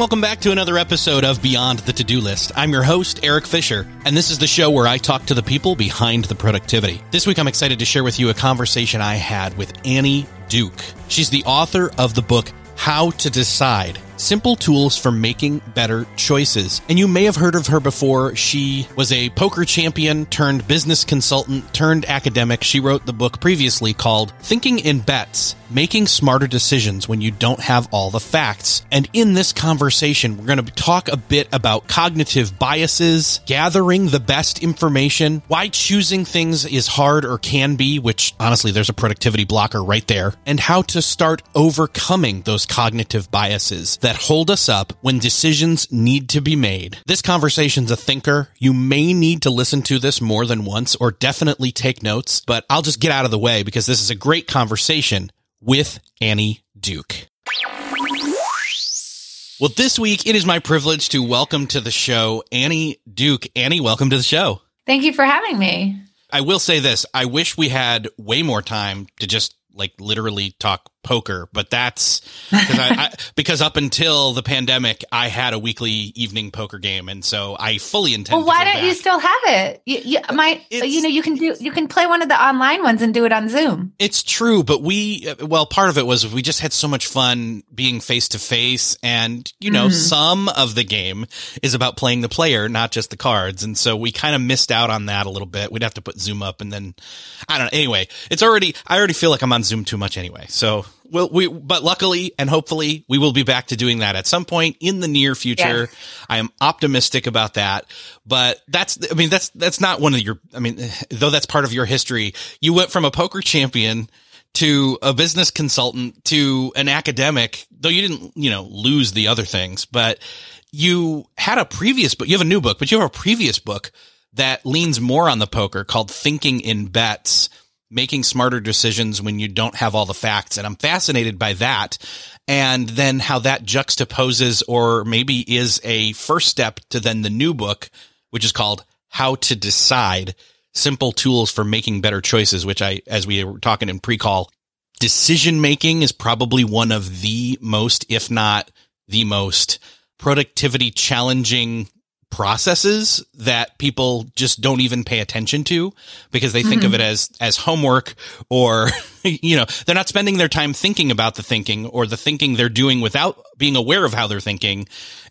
Welcome back to another episode of Beyond the To-Do List. I'm your host, Eric Fisher, and this is the show where I talk to the people behind the productivity. This week I'm excited to share with you a conversation I had with Annie Duke. She's the author of the book How to Decide simple tools for making better choices. And you may have heard of her before. She was a poker champion turned business consultant turned academic. She wrote the book previously called Thinking in Bets Making Smarter Decisions When You Don't Have All the Facts. And in this conversation, we're going to talk a bit about cognitive biases, gathering the best information, why choosing things is hard or can be, which honestly, there's a productivity blocker right there, and how to start overcoming those cognitive biases that that hold us up when decisions need to be made. This conversation's a thinker. You may need to listen to this more than once or definitely take notes, but I'll just get out of the way because this is a great conversation with Annie Duke. Well, this week it is my privilege to welcome to the show Annie Duke. Annie, welcome to the show. Thank you for having me. I will say this. I wish we had way more time to just like literally talk poker, but that's because I, I, because up until the pandemic, I had a weekly evening poker game, and so I fully intend. Well, why don't back. you still have it? You, you my, you know, you can do you can play one of the online ones and do it on Zoom. It's true, but we well, part of it was we just had so much fun being face to face, and you know, mm-hmm. some of the game is about playing the player, not just the cards, and so we kind of missed out on that a little bit. We'd have to put Zoom up, and then I don't know. Anyway, it's already I already feel like I'm on Zoom too much anyway, so well, we, but luckily and hopefully we will be back to doing that at some point in the near future. Yes. I am optimistic about that, but that's, I mean, that's, that's not one of your, I mean, though that's part of your history. You went from a poker champion to a business consultant to an academic, though you didn't, you know, lose the other things, but you had a previous book. You have a new book, but you have a previous book that leans more on the poker called Thinking in Bets making smarter decisions when you don't have all the facts. And I'm fascinated by that. And then how that juxtaposes or maybe is a first step to then the new book, which is called How to Decide Simple Tools for Making Better Choices, which I, as we were talking in pre call, decision making is probably one of the most, if not the most productivity challenging processes that people just don't even pay attention to because they think mm-hmm. of it as as homework or you know they're not spending their time thinking about the thinking or the thinking they're doing without being aware of how they're thinking.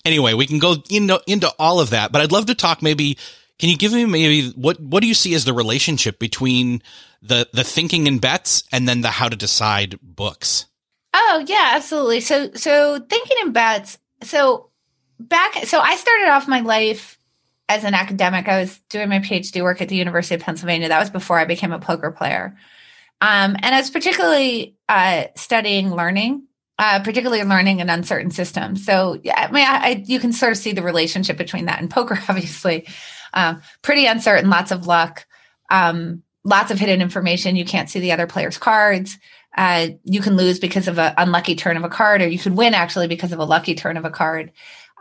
Anyway we can go into into all of that but i'd love to talk maybe can you give me maybe what what do you see as the relationship between the the thinking in bets and then the how to decide books? Oh yeah absolutely. So so thinking in bets so back so I started off my life as an academic. I was doing my PhD work at the University of Pennsylvania. That was before I became a poker player. Um, and I was particularly uh, studying learning, uh, particularly learning an uncertain system. So, yeah, I mean, I, I, you can sort of see the relationship between that and poker, obviously. Um, pretty uncertain, lots of luck, um, lots of hidden information. You can't see the other player's cards. Uh, you can lose because of an unlucky turn of a card, or you could win actually because of a lucky turn of a card.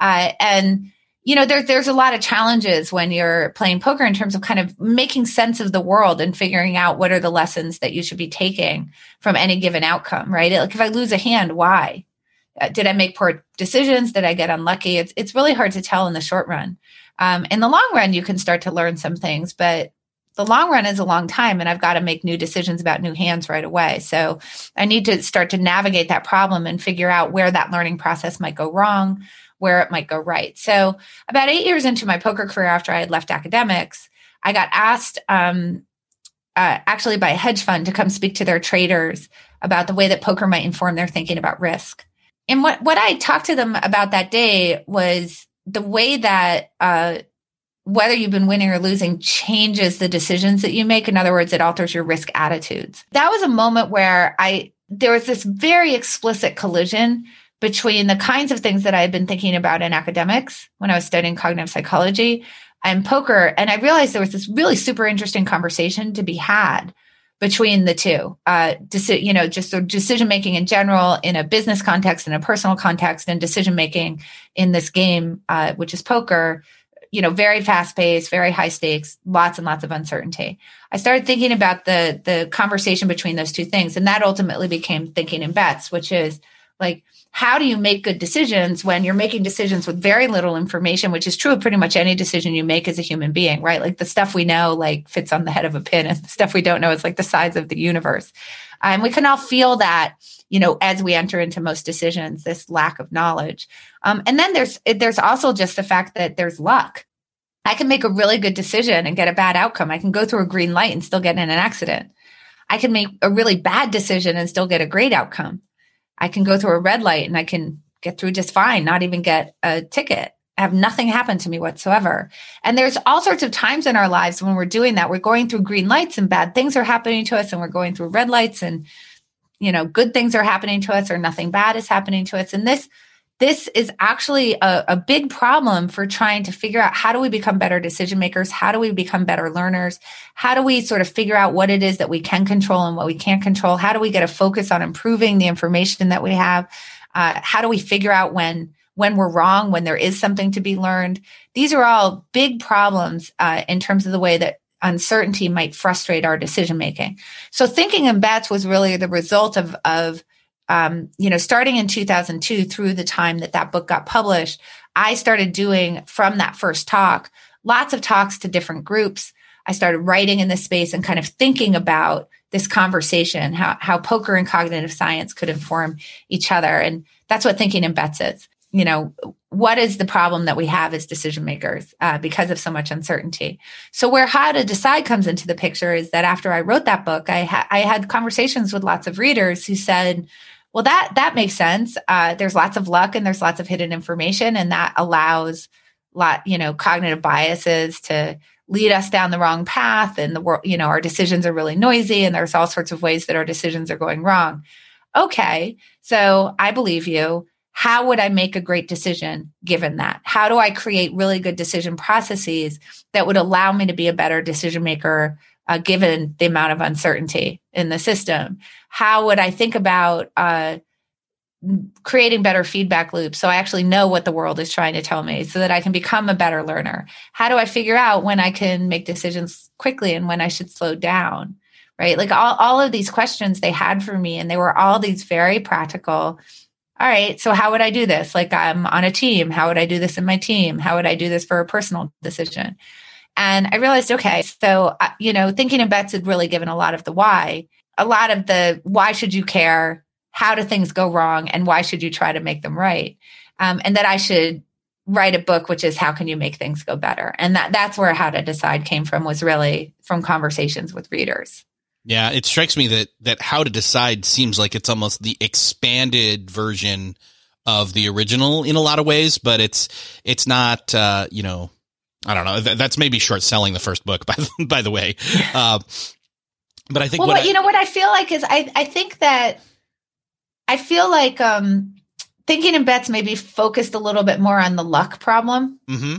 Uh, and you know, there's there's a lot of challenges when you're playing poker in terms of kind of making sense of the world and figuring out what are the lessons that you should be taking from any given outcome, right? Like if I lose a hand, why? Uh, did I make poor decisions? Did I get unlucky? It's it's really hard to tell in the short run. Um, in the long run, you can start to learn some things, but the long run is a long time, and I've got to make new decisions about new hands right away. So I need to start to navigate that problem and figure out where that learning process might go wrong where it might go right. So, about eight years into my poker career after I had left academics, I got asked um, uh, actually by a hedge fund to come speak to their traders about the way that poker might inform their thinking about risk. And what, what I talked to them about that day was the way that uh, whether you've been winning or losing changes the decisions that you make. In other words, it alters your risk attitudes. That was a moment where I there was this very explicit collision between the kinds of things that I had been thinking about in academics when I was studying cognitive psychology and poker. And I realized there was this really super interesting conversation to be had between the two. Uh, deci- you know, just decision making in general in a business context, in a personal context, and decision making in this game, uh, which is poker. You know, very fast paced, very high stakes, lots and lots of uncertainty. I started thinking about the the conversation between those two things, and that ultimately became thinking in bets, which is like how do you make good decisions when you're making decisions with very little information which is true of pretty much any decision you make as a human being right? Like the stuff we know like fits on the head of a pin and the stuff we don't know is like the size of the universe. And we can all feel that you know as we enter into most decisions this lack of knowledge. Um, and then there's there's also just the fact that there's luck. I can make a really good decision and get a bad outcome. I can go through a green light and still get in an accident. I can make a really bad decision and still get a great outcome I can go through a red light and I can get through just fine, not even get a ticket. Have nothing happen to me whatsoever. And there's all sorts of times in our lives when we're doing that. We're going through green lights and bad things are happening to us, and we're going through red lights and you know good things are happening to us or nothing bad is happening to us. And this this is actually a, a, big problem for trying to figure out how do we become better decision makers? How do we become better learners? How do we sort of figure out what it is that we can control and what we can't control? How do we get a focus on improving the information that we have? Uh, how do we figure out when when we're wrong when there is something to be learned? These are all big problems uh, in terms of the way that uncertainty might frustrate our decision making. So thinking in bets was really the result of of um, you know, starting in 2002 through the time that that book got published, I started doing from that first talk lots of talks to different groups. I started writing in this space and kind of thinking about this conversation, how, how poker and cognitive science could inform each other. And that's what thinking in bets is. You know, what is the problem that we have as decision makers uh, because of so much uncertainty? So, where how to decide comes into the picture is that after I wrote that book, I, ha- I had conversations with lots of readers who said, well, that that makes sense. Uh, there's lots of luck and there's lots of hidden information, and that allows lot you know cognitive biases to lead us down the wrong path, and the world you know our decisions are really noisy, and there's all sorts of ways that our decisions are going wrong. Okay, so I believe you. How would I make a great decision given that? How do I create really good decision processes that would allow me to be a better decision maker uh, given the amount of uncertainty in the system? How would I think about uh, creating better feedback loops so I actually know what the world is trying to tell me so that I can become a better learner? How do I figure out when I can make decisions quickly and when I should slow down? Right? Like all, all of these questions they had for me, and they were all these very practical. All right, so how would I do this? Like I'm on a team. How would I do this in my team? How would I do this for a personal decision? And I realized, okay, so, uh, you know, thinking in bets had really given a lot of the why, a lot of the why should you care? How do things go wrong? And why should you try to make them right? Um, and that I should write a book, which is how can you make things go better? And that, that's where How to Decide came from was really from conversations with readers. Yeah, it strikes me that that How to Decide seems like it's almost the expanded version of the original in a lot of ways, but it's it's not uh, you know I don't know. That's maybe short selling the first book, by the, by the way. Uh, but I think well, what I, you know what I feel like is I I think that I feel like um, thinking in bets maybe focused a little bit more on the luck problem, mm-hmm.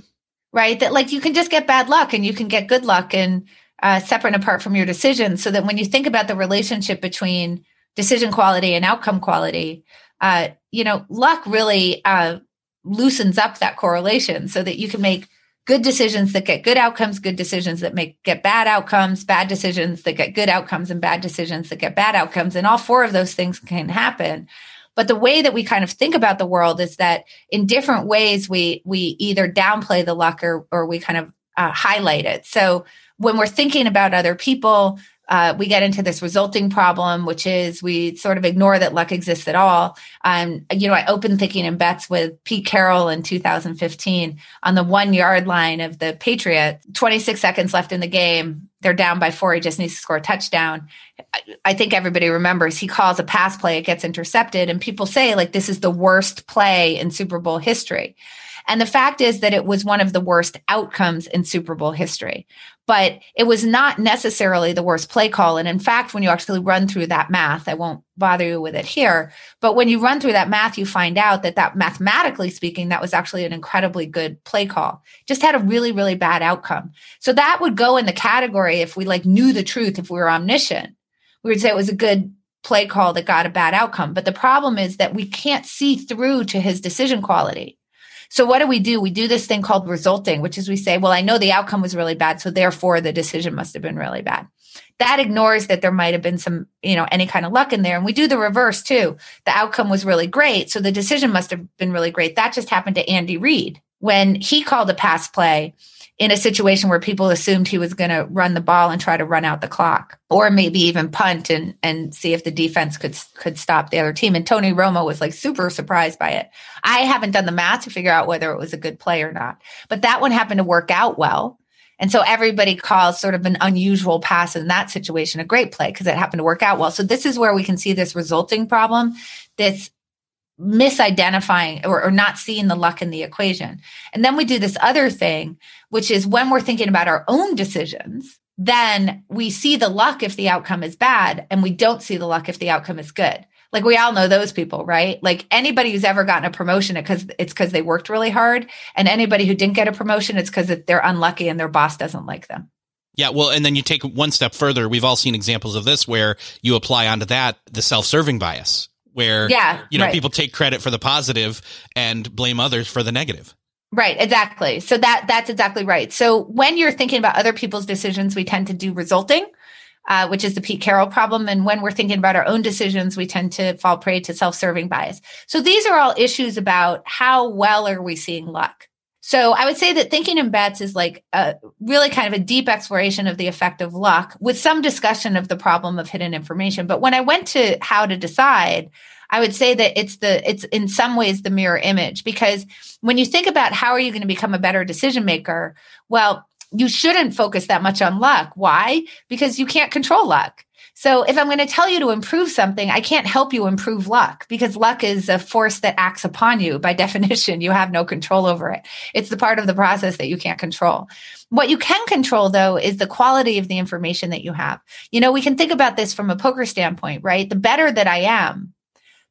right? That like you can just get bad luck and you can get good luck and uh, separate and apart from your decisions. So that when you think about the relationship between decision quality and outcome quality, uh, you know, luck really uh, loosens up that correlation so that you can make good decisions that get good outcomes, good decisions that make get bad outcomes, bad decisions that get good outcomes, and bad decisions that get bad outcomes. And all four of those things can happen. But the way that we kind of think about the world is that in different ways we we either downplay the luck or or we kind of uh, highlight it. So when we're thinking about other people, uh, we get into this resulting problem, which is we sort of ignore that luck exists at all. Um, you know, I opened thinking in bets with Pete Carroll in 2015 on the one yard line of the Patriots. 26 seconds left in the game. They're down by four. He just needs to score a touchdown. I think everybody remembers he calls a pass play, it gets intercepted, and people say, like, this is the worst play in Super Bowl history. And the fact is that it was one of the worst outcomes in Super Bowl history. But it was not necessarily the worst play call. And in fact, when you actually run through that math, I won't bother you with it here, but when you run through that math, you find out that that mathematically speaking, that was actually an incredibly good play call. Just had a really, really bad outcome. So that would go in the category if we like knew the truth, if we were omniscient, we would say it was a good play call that got a bad outcome. But the problem is that we can't see through to his decision quality. So what do we do? We do this thing called resulting, which is we say, well, I know the outcome was really bad. So therefore the decision must have been really bad. That ignores that there might have been some, you know, any kind of luck in there. And we do the reverse too. The outcome was really great. So the decision must have been really great. That just happened to Andy Reid when he called a pass play in a situation where people assumed he was going to run the ball and try to run out the clock or maybe even punt and and see if the defense could could stop the other team and Tony Romo was like super surprised by it. I haven't done the math to figure out whether it was a good play or not. But that one happened to work out well. And so everybody calls sort of an unusual pass in that situation a great play because it happened to work out well. So this is where we can see this resulting problem, this misidentifying or, or, not seeing the luck in the equation. And then we do this other thing, which is when we're thinking about our own decisions, then we see the luck if the outcome is bad, and we don't see the luck if the outcome is good. Like we all know those people, right? Like anybody who's ever gotten a promotion, because it's because they worked really hard, and anybody who didn't get a promotion, it's because they're unlucky and their boss doesn't like them. Yeah, well, and then you take one step further. We've all seen examples of this where you apply onto that the self-serving bias, where yeah, you know right. people take credit for the positive and blame others for the negative. Right, exactly. So that that's exactly right. So when you're thinking about other people's decisions, we tend to do resulting, uh, which is the Pete Carroll problem. And when we're thinking about our own decisions, we tend to fall prey to self-serving bias. So these are all issues about how well are we seeing luck. So I would say that thinking in bets is like a really kind of a deep exploration of the effect of luck with some discussion of the problem of hidden information. But when I went to how to decide, I would say that it's the it's in some ways the mirror image because when you think about how are you going to become a better decision maker, well, you shouldn't focus that much on luck. Why? Because you can't control luck. So if I'm going to tell you to improve something, I can't help you improve luck because luck is a force that acts upon you. By definition, you have no control over it. It's the part of the process that you can't control. What you can control though is the quality of the information that you have. You know, we can think about this from a poker standpoint, right? The better that I am,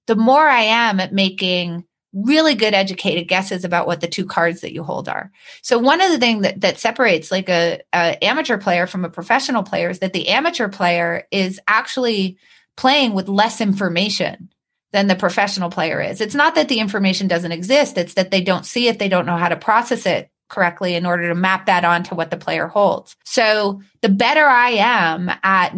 the more I am at making really good educated guesses about what the two cards that you hold are. So one of the things that, that separates like a, a amateur player from a professional player is that the amateur player is actually playing with less information than the professional player is. It's not that the information doesn't exist, it's that they don't see it, they don't know how to process it correctly in order to map that onto what the player holds. So the better I am at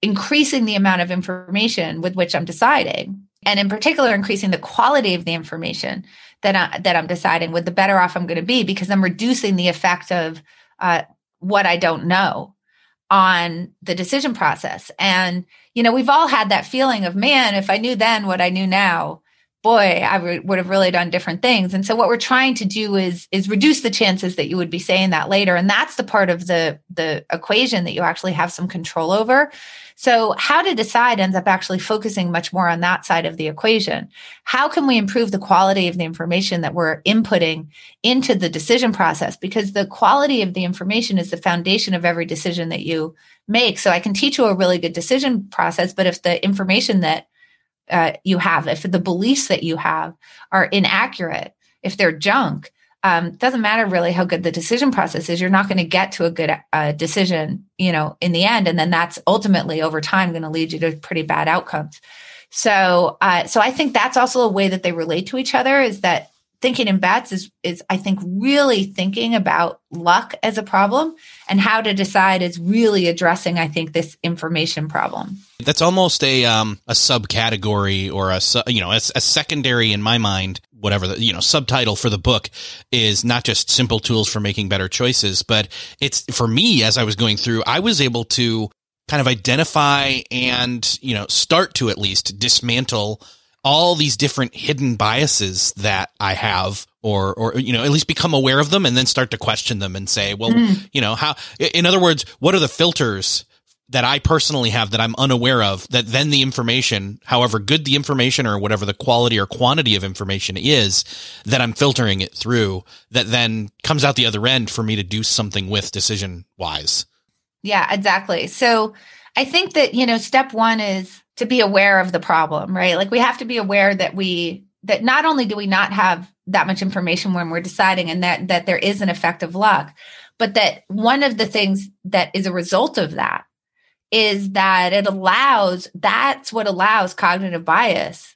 increasing the amount of information with which I'm deciding, and in particular increasing the quality of the information that I, that I'm deciding with the better off I'm going to be because I'm reducing the effect of uh, what I don't know on the decision process. And you know, we've all had that feeling of man, if I knew then what I knew now, boy, I w- would have really done different things. And so what we're trying to do is is reduce the chances that you would be saying that later. And that's the part of the the equation that you actually have some control over. So how to decide ends up actually focusing much more on that side of the equation. How can we improve the quality of the information that we're inputting into the decision process? Because the quality of the information is the foundation of every decision that you make. So I can teach you a really good decision process, but if the information that uh, you have, if the beliefs that you have are inaccurate, if they're junk, um, doesn't matter really how good the decision process is. You're not going to get to a good uh, decision, you know, in the end, and then that's ultimately over time going to lead you to pretty bad outcomes. So, uh, so I think that's also a way that they relate to each other is that thinking in bets is is I think really thinking about luck as a problem and how to decide is really addressing I think this information problem. That's almost a um a subcategory or a you know a, a secondary in my mind whatever the you know subtitle for the book is not just simple tools for making better choices but it's for me as I was going through I was able to kind of identify and you know start to at least dismantle all these different hidden biases that I have or or you know at least become aware of them and then start to question them and say well mm. you know how in other words what are the filters that I personally have that I'm unaware of that then the information however good the information or whatever the quality or quantity of information is that I'm filtering it through that then comes out the other end for me to do something with decision wise yeah exactly so I think that you know step 1 is to be aware of the problem, right? Like we have to be aware that we that not only do we not have that much information when we're deciding and that that there is an effect of luck, but that one of the things that is a result of that is that it allows that's what allows cognitive bias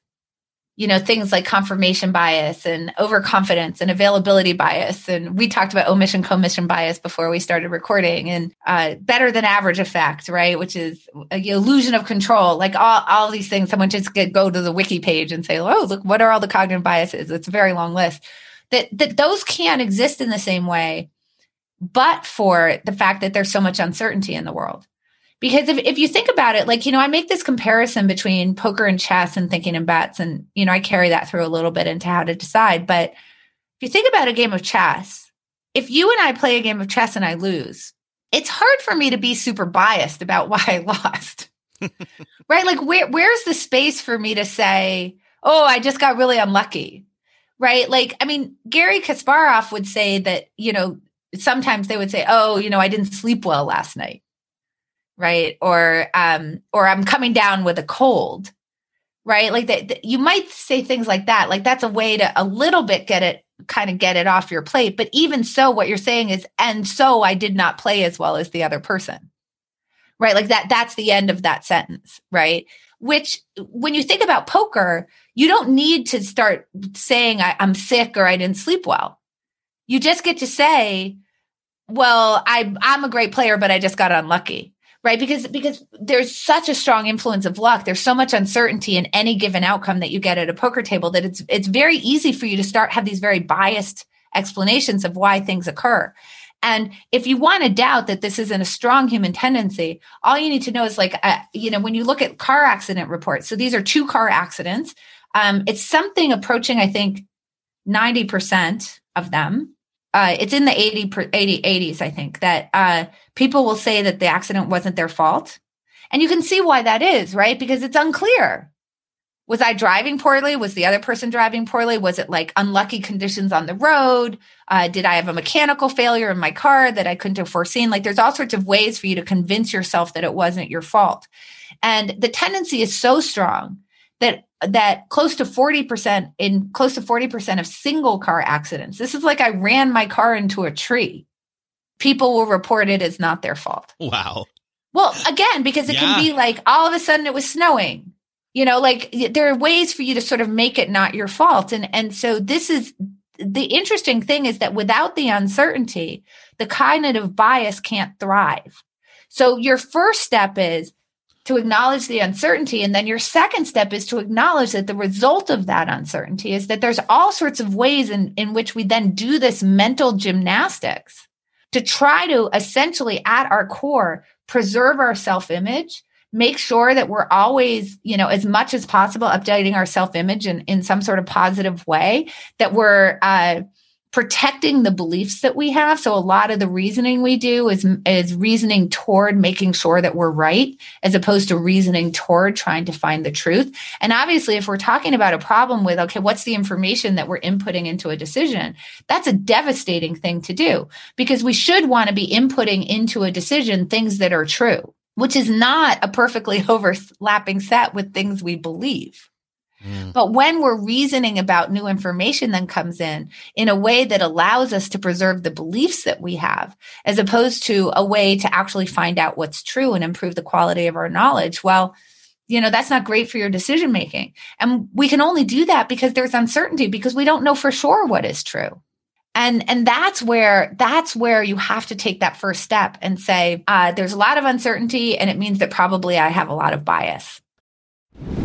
you know things like confirmation bias and overconfidence and availability bias. And we talked about omission commission bias before we started recording and uh, better than average effect right? Which is a illusion of control. Like all, all these things someone just go to the wiki page and say oh look what are all the cognitive biases? It's a very long list. That that those can't exist in the same way but for the fact that there's so much uncertainty in the world because if, if you think about it like you know i make this comparison between poker and chess and thinking in bets and you know i carry that through a little bit into how to decide. But if you think about a game of chess if you and i play a game of chess and i lose it's hard for me to be super biased about why i lost. Right? Like where where's the space for me to say oh i just got really unlucky. Right? Like i mean gary kasparov would say that you know sometimes they would say oh you know i didn't sleep well last night right? Or um or i'm coming down with a cold right? Like that you might say things like that. Like that's a way to a little bit get it kind of get it off your plate. But even so what you're saying is and so i did not play as well as the other person. Right? Like that that's the end of that sentence right? Which when you think about poker you don't need to start saying I, i'm sick or i didn't sleep well. You just get to say well i i'm a great player but i just got unlucky right? Because because there's such a strong influence of luck. There's so much uncertainty in any given outcome that you get at a poker table that it's it's very easy for you to start have these very biased explanations of why things occur. And if you want to doubt that this isn't a strong human tendency all you need to know is like uh, you know when you look at car accident reports so these are two car accidents um, it's something approaching i think 90% of them uh, it's in the 80, 80 80s i think that uh, people will say that the accident wasn't their fault. And you can see why that is right? Because it's unclear. Was i driving poorly? Was the other person driving poorly? Was it like unlucky conditions on the road? Uh, did i have a mechanical failure in my car that i couldn't have foreseen? Like there's all sorts of ways for you to convince yourself that it wasn't your fault. And the tendency is so strong that that close to 40% in close to 40% of single car accidents. This is like I ran my car into a tree. People will report it as not their fault. Wow. Well, again, because it yeah. can be like all of a sudden it was snowing. You know, like there are ways for you to sort of make it not your fault. And and so this is the interesting thing is that without the uncertainty, the cognitive bias can't thrive. So your first step is to acknowledge the uncertainty. And then your second step is to acknowledge that the result of that uncertainty is that there's all sorts of ways in, in which we then do this mental gymnastics to try to essentially at our core preserve our self-image make sure that we're always you know as much as possible updating our self-image in, in some sort of positive way that we're uh, protecting the beliefs that we have. So a lot of the reasoning we do is, is reasoning toward making sure that we're right as opposed to reasoning toward trying to find the truth. And obviously, if we're talking about a problem with, okay, what's the information that we're inputting into a decision? That's a devastating thing to do because we should want to be inputting into a decision things that are true, which is not a perfectly overlapping set with things we believe Mm. But when we're reasoning about new information that comes in in a way that allows us to preserve the beliefs that we have, as opposed to a way to actually find out what's true and improve the quality of our knowledge, well, you know, that's not great for your decision making. And we can only do that because there's uncertainty because we don't know for sure what is true and and that's where that's where you have to take that first step and say uh, there's a lot of uncertainty and it means that probably i have a lot of bias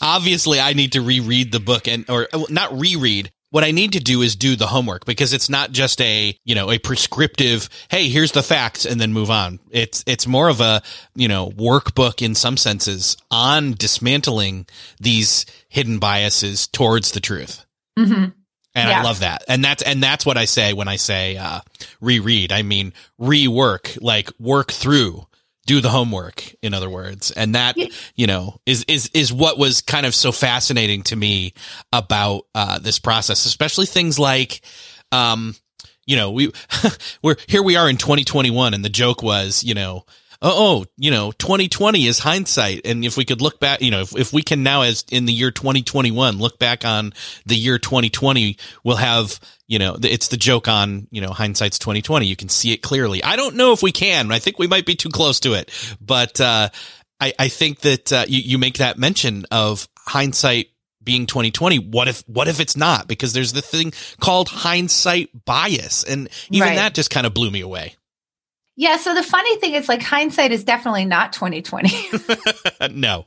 Obviously I need to reread the book and or not reread. What I need to do is do the homework because it's not just a, you know, a prescriptive, hey, here's the facts and then move on. It's it's more of a, you know, workbook in some senses on dismantling these hidden biases towards the truth. Mm-hmm. And yeah. I love that. And that's, and that's what I say when I say, uh, reread. I mean, rework, like work through do the homework in other words. And that you know is is is what was kind of so fascinating to me about uh, this process especially things like um you know we we're here we are in 2021 and the joke was you know oh, oh, you know, 2020 is hindsight. And if we could look back, you know, if, if we can now, as in the year 2021, look back on the year 2020, we'll have, you know, it's the joke on, you know, hindsight's 2020. You can see it clearly. I don't know if we can. I think we might be too close to it, but, uh, I, I think that, uh, you, you make that mention of hindsight being 2020 what if what if it's not because there's the thing called hindsight bias and even right. that just kind of blew me away yeah. So the funny thing is, like, hindsight is definitely not 2020. no,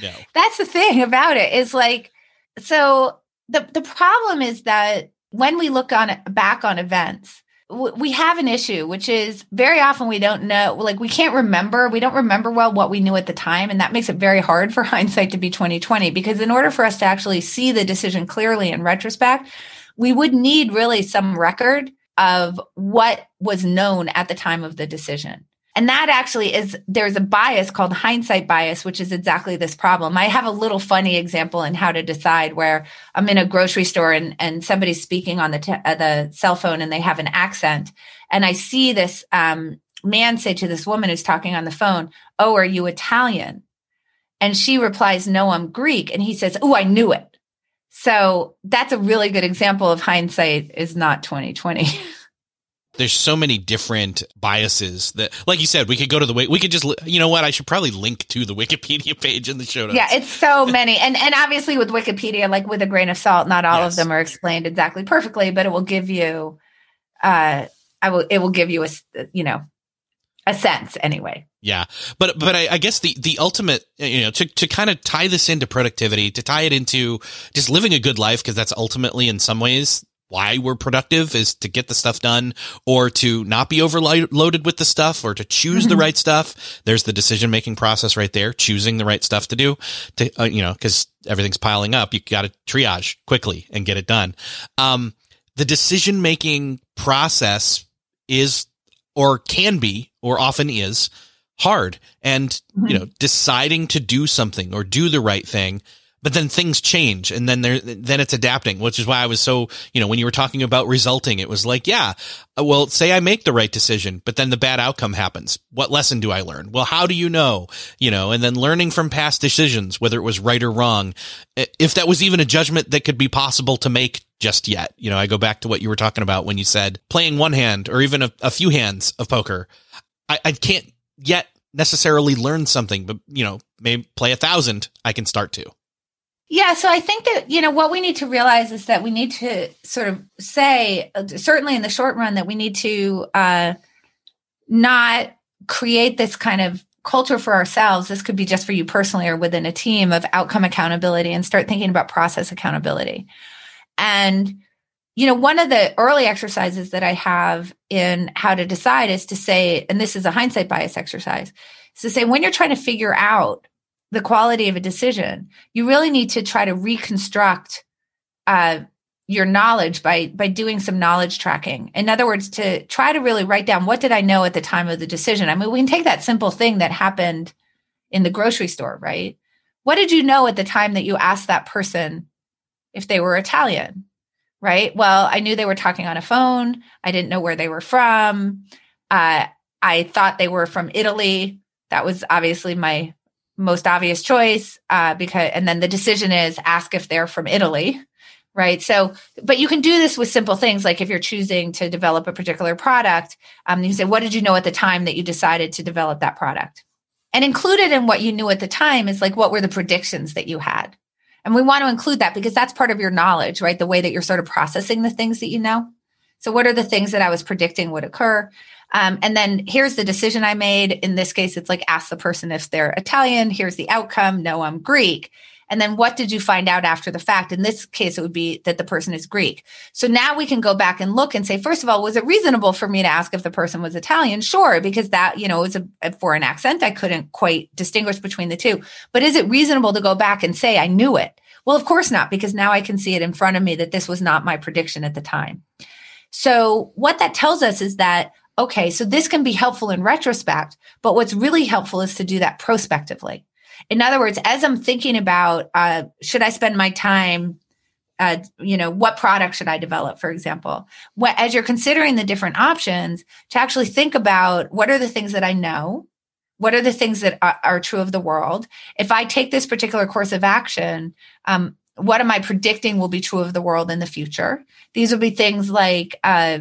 no. That's the thing about it is like, so the, the problem is that when we look on back on events, we have an issue, which is very often we don't know, like we can't remember, we don't remember well what we knew at the time. And that makes it very hard for hindsight to be 2020 because in order for us to actually see the decision clearly in retrospect, we would need really some record of what was known at the time of the decision. And that actually is, there's a bias called hindsight bias, which is exactly this problem. I have a little funny example in how to decide where I'm in a grocery store and, and somebody's speaking on the, te- uh, the cell phone and they have an accent. And I see this um, man say to this woman who's talking on the phone, Oh, are you Italian? And she replies, No, I'm Greek. And he says, Oh, I knew it. So that's a really good example of hindsight is not 2020. there's so many different biases that, like you said, we could go to the we could just you know what I should probably link to the Wikipedia page in the show notes. Yeah, it's so many, and and obviously with Wikipedia, like with a grain of salt, not all yes. of them are explained exactly perfectly, but it will give you, uh, I will it will give you a you know a sense anyway. Yeah, but but I, I, guess the the ultimate you know to to kind of tie this into productivity, to tie it into just living a good life because that's ultimately in some ways why we're productive is to get the stuff done or to not be overloaded with the stuff or to choose mm-hmm. the right stuff. There's the decision making process right there, choosing the right stuff to do to, uh, you know, cause everything's piling up. You got to triage quickly and get it done. Um, the decision making process is or can be or often is hard and, mm-hmm. you know, deciding to do something or do the right thing but then things change and then there then it's adapting which is why i was so you know when you were talking about resulting it was like yeah uh, well say i make the right decision but then the bad outcome happens. What lesson do i learn? Well how do you know? You know and then learning from past decisions whether it was right or wrong if that was even a judgment that could be possible to make just yet. You know i go back to what you were talking about when you said playing one hand or even a, a few hands of poker. I, I can't yet necessarily learn something but you know maybe play a thousand i can start to yeah, so I think that you know what we need to realize is that we need to sort of say, certainly in the short run, that we need to uh, not create this kind of culture for ourselves. This could be just for you personally or within a team of outcome accountability, and start thinking about process accountability. And you know, one of the early exercises that I have in how to decide is to say, and this is a hindsight bias exercise, is to say when you're trying to figure out the quality of a decision, you really need to try to reconstruct uh, your knowledge by by doing some knowledge tracking. In other words, to try to really write down what did I know at the time of the decision. I mean, we can take that simple thing that happened in the grocery store, right? What did you know at the time that you asked that person if they were Italian? Right? Well, I knew they were talking on a phone. I didn't know where they were from. Uh, I thought they were from Italy. That was obviously my most obvious choice uh, because and then the decision is ask if they're from italy right? So but you can do this with simple things like if you're choosing to develop a particular product um, you say what did you know at the time that you decided to develop that product? And included in what you knew at the time is like what were the predictions that you had? And we want to include that because that's part of your knowledge right? The way that you're sort of processing the things that you know. So what are the things that i was predicting would occur um, and then here's the decision I made. In this case, it's like ask the person if they're Italian. Here's the outcome. No, I'm Greek. And then what did you find out after the fact? In this case, it would be that the person is Greek. So now we can go back and look and say, first of all, was it reasonable for me to ask if the person was Italian? Sure, because that, you know, was a, a foreign accent. I couldn't quite distinguish between the two. But is it reasonable to go back and say, I knew it? Well, of course not, because now I can see it in front of me that this was not my prediction at the time. So what that tells us is that okay, so this can be helpful in retrospect, but what's really helpful is to do that prospectively. In other words, as I'm thinking about, uh, should I spend my time, uh, you know, what product should I develop, for example? What, as you're considering the different options, to actually think about what are the things that I know, what are the things that are, are true of the world. If I take this particular course of action, um, what am I predicting will be true of the world in the future? These would be things like, uh,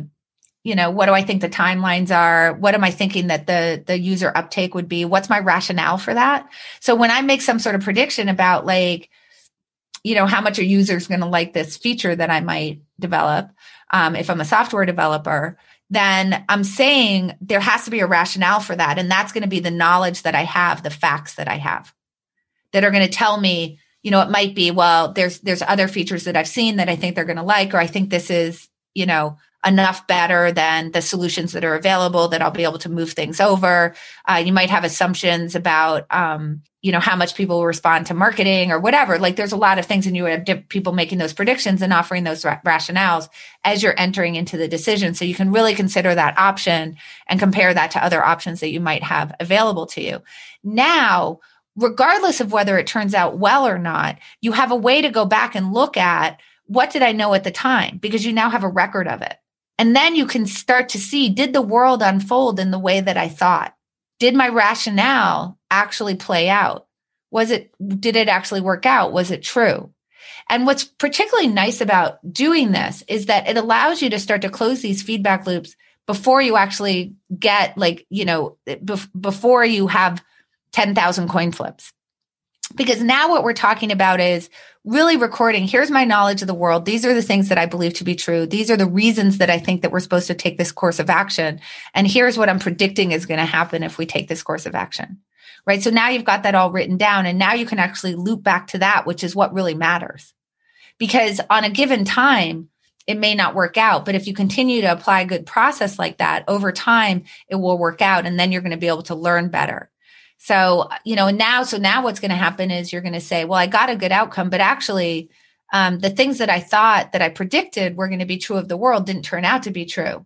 you know what do i think the timelines are? What am i thinking that the the user uptake would be? What's my rationale for that? So when i make some sort of prediction about like you know how much a user is going to like this feature that i might develop um, if i'm a software developer then i'm saying there has to be a rationale for that and that's going to be the knowledge that i have the facts that i have that are going to tell me you know it might be well there's there's other features that i've seen that i think they're going to like or i think this is you know enough better than the solutions that are available that I'll be able to move things over. Uh, you might have assumptions about, um, you know, how much people will respond to marketing or whatever. Like there's a lot of things, and you have people making those predictions and offering those ra- rationales as you're entering into the decision. So you can really consider that option and compare that to other options that you might have available to you. Now, regardless of whether it turns out well or not, you have a way to go back and look at what did I know at the time? Because you now have a record of it. And then you can start to see did the world unfold in the way that I thought? Did my rationale actually play out? Was it, did it actually work out? Was it true? And what's particularly nice about doing this is that it allows you to start to close these feedback loops before you actually get like, you know, before you have 10,000 coin flips. Because now what we're talking about is really recording here's my knowledge of the world. These are the things that i believe to be true. These are the reasons that i think that we're supposed to take this course of action. And here's what i'm predicting is going to happen if we take this course of action right? So now you've got that all written down and now you can actually loop back to that which is what really matters. Because on a given time it may not work out but if you continue to apply a good process like that over time it will work out and then you're going to be able to learn better so, you know, now, so now what's going to happen is you're going to say, well, I got a good outcome, but actually, um, the things that I thought that I predicted were going to be true of the world didn't turn out to be true.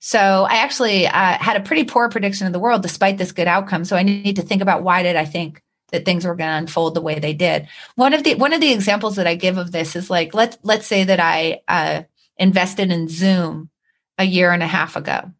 So I actually uh, had a pretty poor prediction of the world despite this good outcome. So I need to think about why did I think that things were going to unfold the way they did. One of the one of the examples that I give of this is like let's let's say that I uh, invested in Zoom a year and a half ago.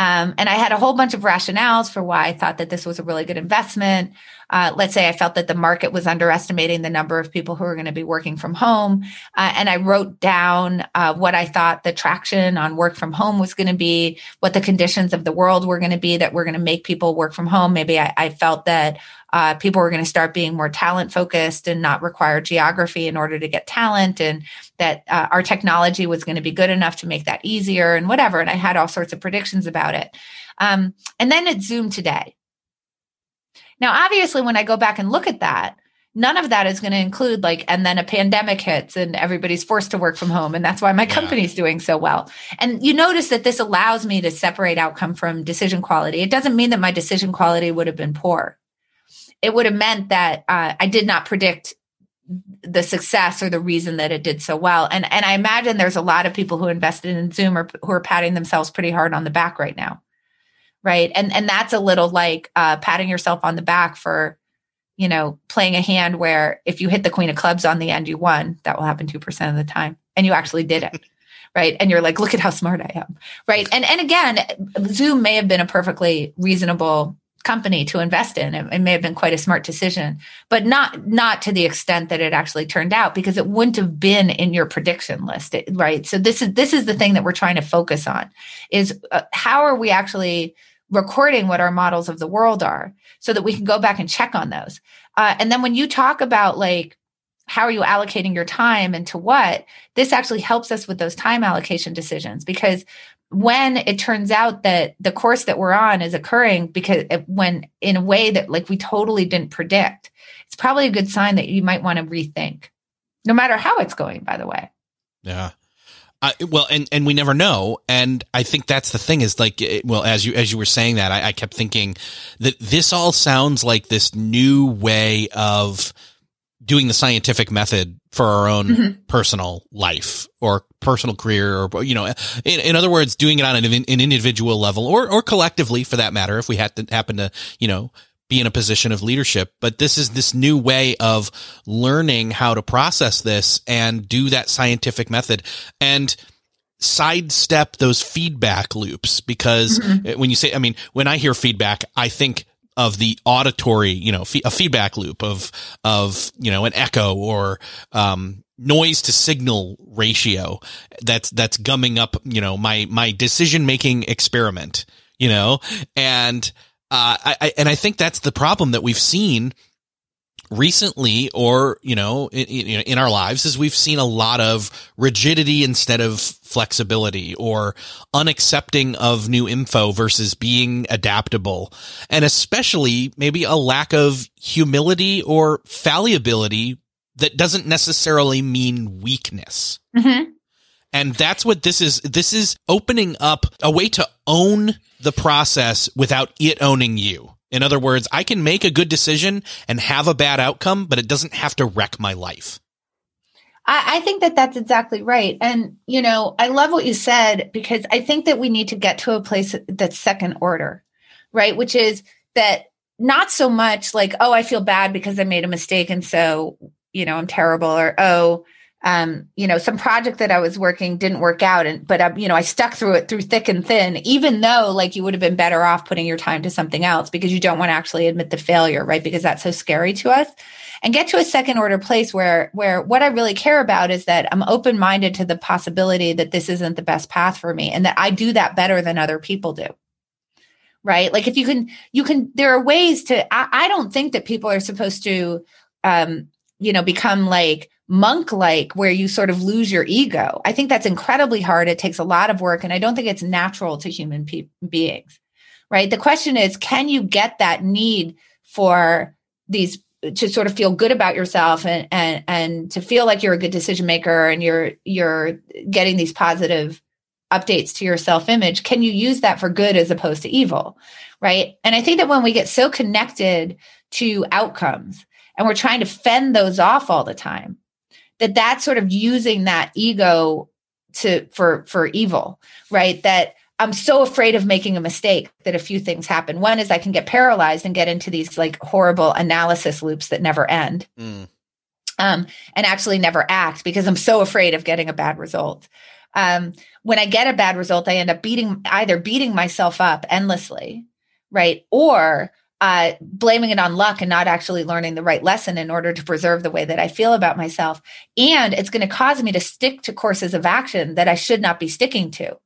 Um, and I had a whole bunch of rationales for why I thought that this was a really good investment. Uh, let's say I felt that the market was underestimating the number of people who are going to be working from home. Uh, and I wrote down uh, what I thought the traction on work from home was going to be, what the conditions of the world were going to be that were going to make people work from home. Maybe I, I felt that uh, people were going to start being more talent focused and not require geography in order to get talent and that uh, our technology was going to be good enough to make that easier and whatever and i had all sorts of predictions about it. Um, and then it Zoom today. Now obviously when i go back and look at that none of that is going to include like and then a pandemic hits and everybody's forced to work from home and that's why my yeah. company's doing so well. And you notice that this allows me to separate outcome from decision quality. It doesn't mean that my decision quality would have been poor it would have meant that uh, I did not predict the success or the reason that it did so well. And and I imagine there's a lot of people who invested in Zoom or who are patting themselves pretty hard on the back right now. Right. And and that's a little like uh, patting yourself on the back for, you know, playing a hand where if you hit the queen of clubs on the end, you won. That will happen 2% of the time. And you actually did it. right. And you're like, look at how smart I am. Right. And and again, Zoom may have been a perfectly reasonable company to invest in. It, it, may have been quite a smart decision, but not not to the extent that it actually turned out because it wouldn't have been in your prediction list, right? So this is this is the thing that we're trying to focus on is uh, how are we actually recording what our models of the world are so that we can go back and check on those. Uh, and then when you talk about like how are you allocating your time and to what this actually helps us with those time allocation decisions because when it turns out that the course that we're on is occurring because when in a way that like we totally didn't predict it's probably a good sign that you might want to rethink no matter how it's going by the way. Yeah. Well, and and we never know, and I think that's the thing is like, well, as you as you were saying that, I, I kept thinking that this all sounds like this new way of doing the scientific method for our own mm-hmm. personal life or personal career or you know in, in other words doing it on an, an, individual level or or collectively for that matter if we had to happen to you know be in a position of leadership but this is this new way of learning how to process this and do that scientific method and sidestep those feedback loops because mm-hmm. when you say i mean when i hear feedback i think of the auditory, you know, a feedback loop of, of, you know, an echo or, um, noise to signal ratio that's, that's gumming up, you know, my, my decision making experiment, you know, and, uh, I, I, and I think that's the problem that we've seen recently or you know in, in, in, our lives is we've seen a lot of rigidity instead of flexibility or unaccepting of new info versus being adaptable. And especially maybe a lack of humility or fallibility that doesn't necessarily mean weakness. Mm-hmm. and that's what this is. This is opening up a way to own the process without it owning you in other words, I can make a good decision and have a bad outcome, but it doesn't have to wreck my life. I, I think that that's exactly right. And, you know, I love what you said because I think that we need to get to a place that's second order, right? Which is that not so much like, oh, I feel bad because I made a mistake. And so, you know, I'm terrible or, oh, um, you know, some project that I was working didn't work out, and but um, you know, I stuck through it through thick and thin, even though like you would have been better off putting your time to something else because you don't want to actually admit the failure, right? Because that's so scary to us. And get to a second order place where where what I really care about is that I'm open minded to the possibility that this isn't the best path for me, and that I do that better than other people do right like if you can you can there are ways to i, I don't think that people are supposed to um you know become like monk like where you sort of lose your ego. I think that's incredibly hard. It takes a lot of work and I don't think it's natural to human pe- beings. Right? The question is can you get that need for these to sort of feel good about yourself and and and to feel like you're a good decision maker and you're you're getting these positive updates to your self image can you use that for good as opposed to evil right and i think that when we get so connected to outcomes and we're trying to fend those off all the time that that's sort of using that ego to for for evil right? That i'm so afraid of making a mistake that a few things happen. One is i can get paralyzed and get into these like horrible analysis loops that never end. Mm. um, and actually never act because i'm so afraid of getting a bad result. Um, when i get a bad result i end up beating either beating myself up endlessly right? Or uh, blaming it on luck and not actually learning the right lesson in order to preserve the way that I feel about myself. And it's going to cause me to stick to courses of action that I should not be sticking to.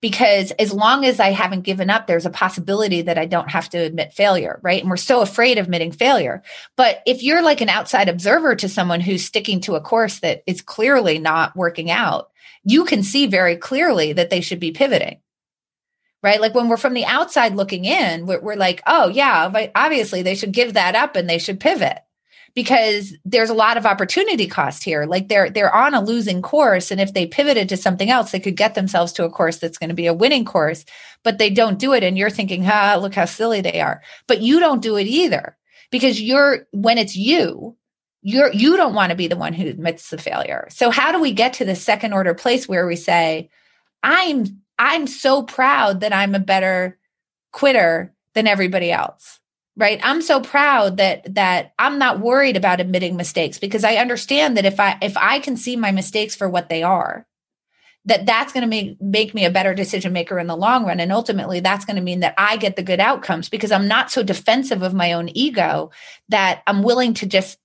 Because as long as I haven't given up, there's a possibility that I don't have to admit failure, right? And we're so afraid of admitting failure. But if you're like an outside observer to someone who's sticking to a course that is clearly not working out, you can see very clearly that they should be pivoting right? Like when we're from the outside looking in, we're, we're like, oh, yeah, obviously they should give that up and they should pivot because there's a lot of opportunity cost here. Like they're they're on a losing course, and if they pivoted to something else, they could get themselves to a course that's going to be a winning course. But they don't do it, and you're thinking, "Ha, look how silly they are." But you don't do it either because you're when it's you, you're you don't want to be the one who admits the failure. So how do we get to the second order place where we say, "I'm I'm so proud that I'm a better quitter than everybody else. Right? I'm so proud that that I'm not worried about admitting mistakes because I understand that if I if I can see my mistakes for what they are, that that's going to make make me a better decision maker in the long run and ultimately that's going to mean that I get the good outcomes because I'm not so defensive of my own ego that I'm willing to just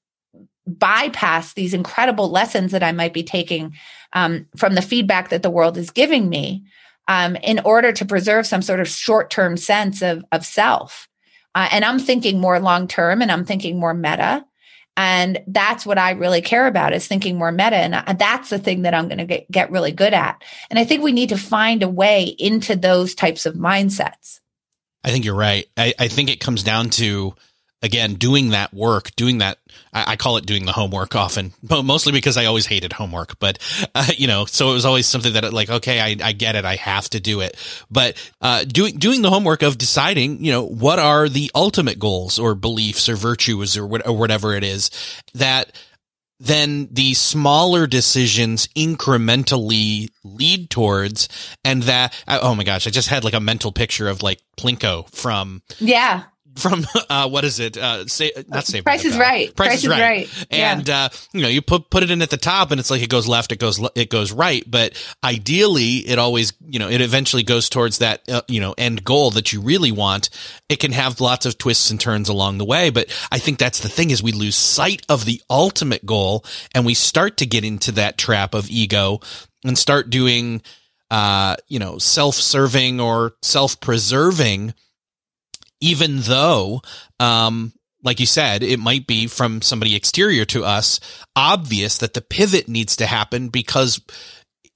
bypass these incredible lessons that I might be taking um, from the feedback that the world is giving me um, in order to preserve some sort of short term sense of, of self. Uh, and I'm thinking more long term and I'm thinking more meta. And that's what I really care about is thinking more meta. And that's the thing that I'm going to get, get really good at. And I think we need to find a way into those types of mindsets. I think you're right. I, I think it comes down to again, doing that work, doing that, I, I, call it doing the homework often, mostly because I always hated homework, but, uh, you know, so it was always something that like, okay, I, I get it. I have to do it. But, uh, doing, doing the homework of deciding, you know, what are the ultimate goals or beliefs or virtues or, what, or whatever it is that, then the smaller decisions incrementally lead towards and that oh my gosh i just had like a mental picture of like plinko from yeah from uh, what is it? Uh, say not say Price is right. Price, Price is right. right. And yeah. uh, you know, you put put it in at the top, and it's like it goes left, it goes it goes right. But ideally, it always you know it eventually goes towards that uh, you know end goal that you really want. It can have lots of twists and turns along the way, but I think that's the thing is we lose sight of the ultimate goal, and we start to get into that trap of ego and start doing uh you know self-serving or self-preserving even though, um, like you said, it might be from somebody exterior to us obvious that the pivot needs to happen because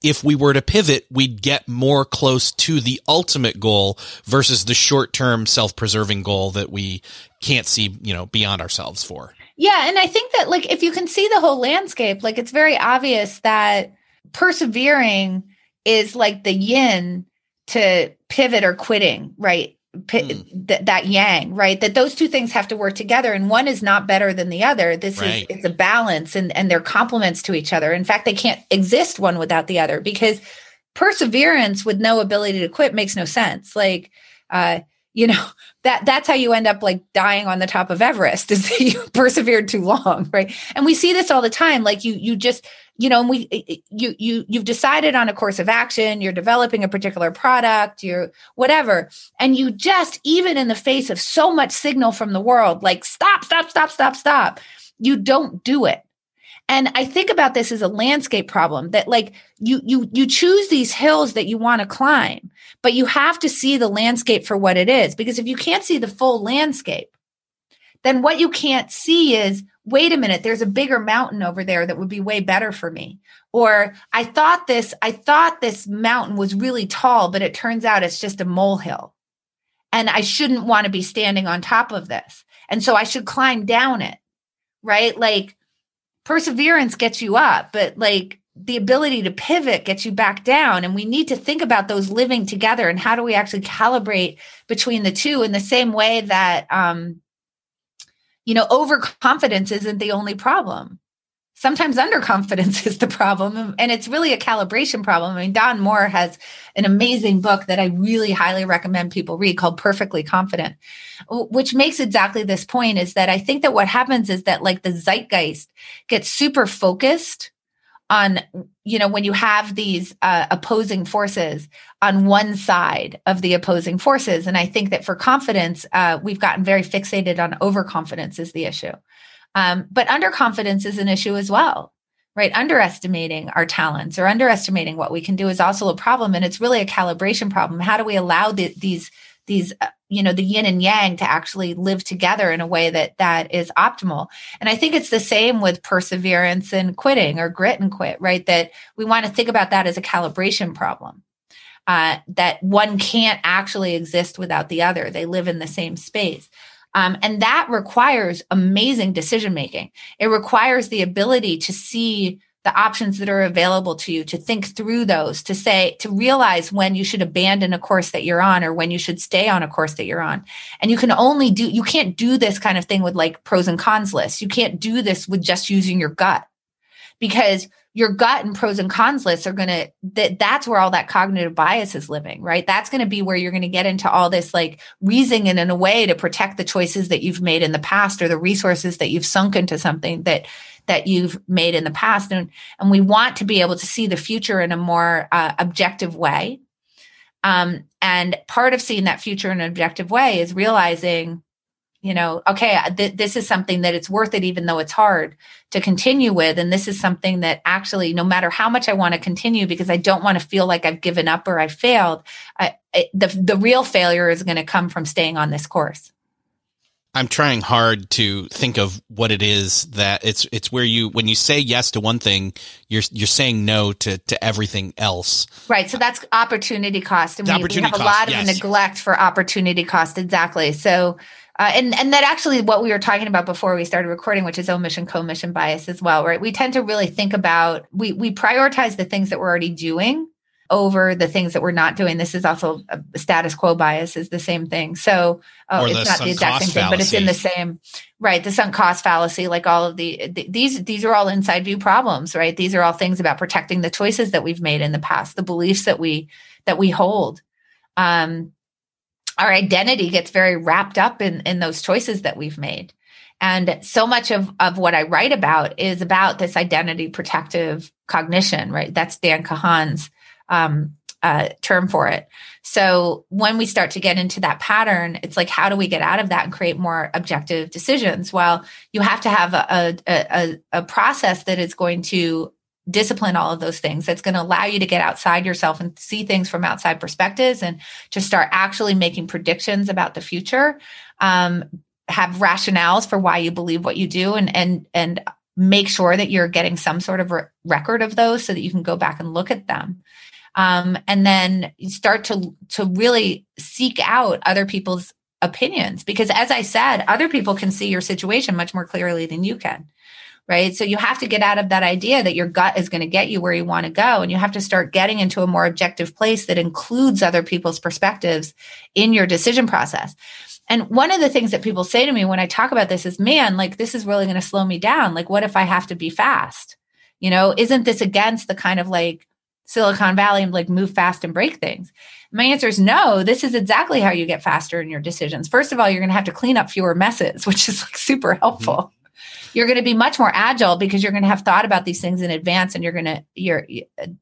if we were to pivot, we'd get more close to the ultimate goal versus the short term self preserving goal that we can't see, you know, beyond ourselves for. Yeah. And I think that, like, if you can see the whole landscape, like, it's very obvious that persevering is like the yin to pivot or quitting, right? Mm. th- that yang right? That those two things have to work together and one is not better than the other. This right. is it's a balance and and they're complements to each other. In fact they can't exist one without the other because perseverance with no ability to quit makes no sense. Like uh you know that that's how you end up like dying on the top of everest is that you persevered too long right? And we see this all the time. Like you you just you know we you you you've decided on a course of action you're developing a particular product you're whatever. And you just even in the face of so much signal from the world like stop stop stop stop stop you don't do it. And i think about this as a landscape problem that like you you you choose these hills that you want to climb but you have to see the landscape for what it is because if you can't see the full landscape then what you can't see is wait a minute there's a bigger mountain over there that would be way better for me. Or i thought this i thought this mountain was really tall but it turns out it's just a molehill. And i shouldn't want to be standing on top of this. And so i should climb down it right? Like perseverance gets you up, but like the ability to pivot gets you back down. And we need to think about those living together and how do we actually calibrate between the two in the same way that, um, you know, overconfidence isn't the only problem. Sometimes underconfidence is the problem and it's really a calibration problem. I mean don moore has an amazing book that i really highly recommend people read called perfectly confident which makes exactly this point is that i think that what happens is that like the zeitgeist gets super focused on you know when you have these uh, opposing forces on one side of the opposing forces and i think that for confidence uh, we've gotten very fixated on overconfidence is the issue um, but underconfidence is an issue as well, right? Underestimating our talents or underestimating what we can do is also a problem. And it's really a calibration problem. How do we allow the, these, these, uh, you know, the yin and yang to actually live together in a way that that is optimal? And I think it's the same with perseverance and quitting or grit and quit, right? That we want to think about that as a calibration problem. Uh, that one can't actually exist without the other. They live in the same space. Um, and that requires amazing decision making. It requires the ability to see the options that are available to you, to think through those, to say, to realize when you should abandon a course that you're on or when you should stay on a course that you're on. And you can only do, you can't do this kind of thing with like pros and cons lists. You can't do this with just using your gut because your gut and pros and cons lists are going to that that's where all that cognitive bias is living right that's going to be where you're going to get into all this like reasoning in a way to protect the choices that you've made in the past or the resources that you've sunk into something that that you've made in the past and and we want to be able to see the future in a more uh, objective way. Um, and part of seeing that future in an objective way is realizing you know okay th- this is something that it's worth it even though it's hard to continue with and this is something that actually no matter how much i want to continue because i don't want to feel like i've given up or i failed I, the the real failure is going to come from staying on this course I'm trying hard to think of what it is that it's it's where you when you say yes to one thing, you're you're saying no to to everything else. Right. So that's opportunity cost. And we, we, have a lot of yes. neglect for opportunity cost. Exactly. So uh, and and that actually what we were talking about before we started recording, which is omission commission bias as well, right? We tend to really think about we we prioritize the things that we're already doing over the things that we're not doing. This is also a status quo bias is the same thing. So uh, it's not the exact same thing, but it's in the same right. The sunk cost fallacy, like all of the, the these these are all inside view problems, right? These are all things about protecting the choices that we've made in the past, the beliefs that we that we hold. Um, our identity gets very wrapped up in in those choices that we've made and so much of of what i write about is about this identity protective cognition right that's dan kahan's um, uh, term for it. So when we start to get into that pattern it's like how do we get out of that and create more objective decisions? Well you have to have a, a, a, a process that is going to discipline all of those things. That's going to allow you to get outside yourself and see things from outside perspectives and to start actually making predictions about the future um, have rationales for why you believe what you do and and and make sure that you're getting some sort of re- record of those so that you can go back and look at them um, and then you start to to really seek out other people's opinions because as i said other people can see your situation much more clearly than you can right? So you have to get out of that idea that your gut is going to get you where you want to go. And you have to start getting into a more objective place that includes other people's perspectives in your decision process. And one of the things that people say to me when I talk about this is, man, like this is really going to slow me down. Like, what if I have to be fast? You know, isn't this against the kind of like Silicon Valley and like move fast and break things? My answer is no. This is exactly how you get faster in your decisions. First of all, you're going to have to clean up fewer messes, which is like super helpful. Mm-hmm you're going to be much more agile because you're going to have thought about these things in advance and you're going to you're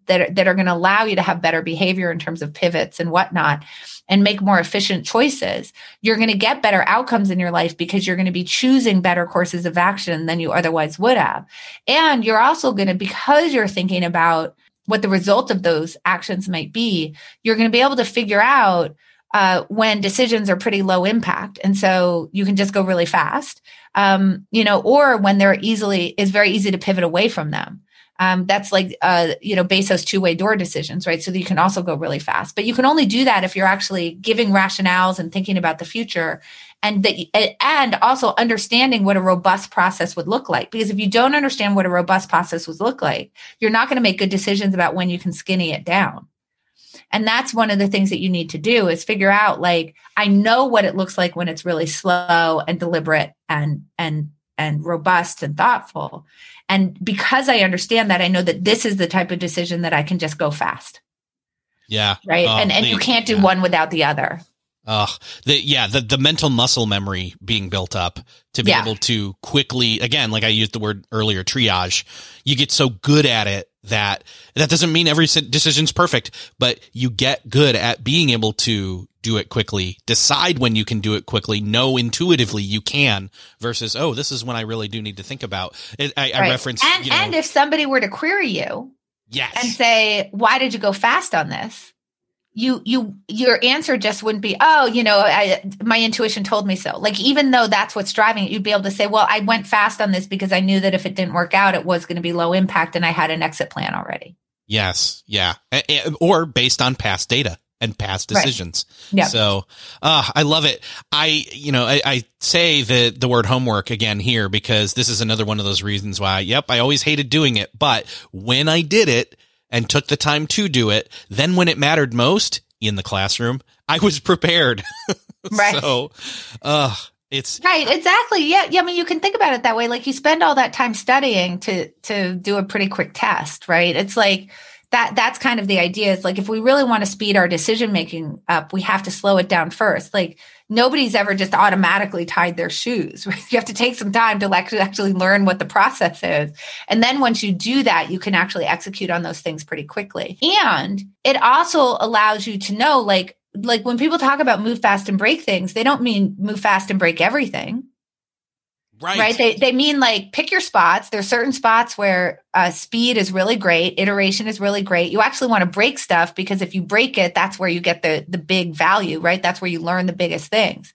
that are, that are going to allow you to have better behavior in terms of pivots and whatnot and make more efficient choices you're going to get better outcomes in your life because you're going to be choosing better courses of action than you otherwise would have and you're also going to because you're thinking about what the result of those actions might be you're going to be able to figure out uh, when decisions are pretty low impact and so you can just go really fast um, you know, or when they're easily, it's very easy to pivot away from them. Um, that's like, uh, you know, Bezos two way door decisions, right? So that you can also go really fast. But you can only do that if you're actually giving rationales and thinking about the future and that, and also understanding what a robust process would look like. Because if you don't understand what a robust process would look like, you're not going to make good decisions about when you can skinny it down. And that's one of the things that you need to do is figure out like I know what it looks like when it's really slow and deliberate and and and robust and thoughtful. And because I understand that, I know that this is the type of decision that I can just go fast. Yeah. Right. Oh, and and the, you can't do yeah. one without the other. Uh, the, yeah, the, the mental muscle memory being built up to be yeah. able to quickly, again, like I used the word earlier, triage, you get so good at it that that doesn't mean every decision's perfect, but you get good at being able to do it quickly, decide when you can do it quickly, know intuitively you can versus, oh, this is when I really do need to think about it. I, right. I reference, and, you know, and if somebody were to query you yes. and say, why did you go fast on this? You you your answer just wouldn't be oh you know I, my intuition told me so like even though that's what's driving it you'd be able to say well i went fast on this because i knew that if it didn't work out it was going to be low impact and i had an exit plan already yes yeah or based on past data and past decisions. Right. Yeah. So, uh, I love it. I, you know, I, I, say the, the word homework again here because this is another one of those reasons why, yep, I always hated doing it. But when I did it, and took the time to do it. Then when it mattered most in the classroom, I was prepared. right. So, uh, it's right. Exactly. Yeah. Yeah. I mean, you can think about it that way. Like you spend all that time studying to, to do a pretty quick test, right? It's like, that that's kind of the idea is like if we really want to speed our decision making up we have to slow it down first like nobody's ever just automatically tied their shoes right? you have to take some time to actually learn what the process is. And then once you do that you can actually execute on those things pretty quickly. And it also allows you to know like like when people talk about move fast and break things they don't mean move fast and break everything Right. Right. They, they mean like pick your spots. There's certain spots where uh, speed is really great. Iteration is really great. You actually want to break stuff because if you break it, that's where you get the, the big value, right? That's where you learn the biggest things.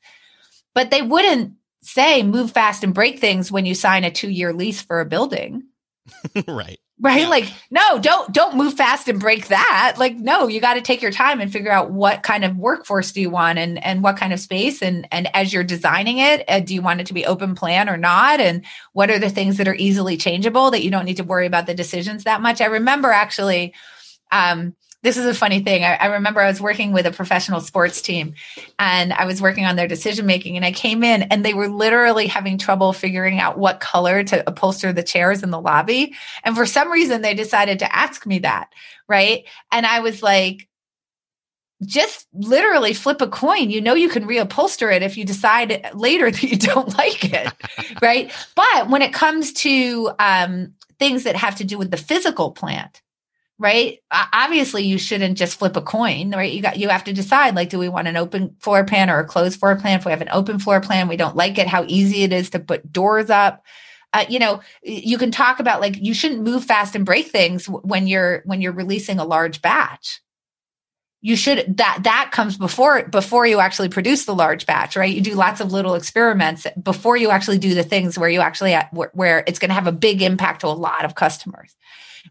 But they wouldn't say move fast and break things when you sign a two year lease for a building. right right? Like no don't don't move fast and break that. Like no you got to take your time and figure out what kind of workforce do you want and and what kind of space and and as you're designing it uh, do you want it to be open plan or not? And what are the things that are easily changeable that you don't need to worry about the decisions that much? I remember actually um this is a funny thing. I, I, remember I was working with a professional sports team and I was working on their decision making and I came in and they were literally having trouble figuring out what color to upholster the chairs in the lobby. And for some reason they decided to ask me that. Right. And I was like, just literally flip a coin. You know, you can reupholster it if you decide later that you don't like it. right. But when it comes to um, things that have to do with the physical plant, right? Obviously you shouldn't just flip a coin right? You got you have to decide like do we want an open floor plan or a closed floor plan? If we have an open floor plan we don't like it how easy it is to put doors up. Uh, you know you can talk about like you shouldn't move fast and break things when you're when you're releasing a large batch. You should that that comes before before you actually produce the large batch right? You do lots of little experiments before you actually do the things where you actually where, where it's going to have a big impact to a lot of customers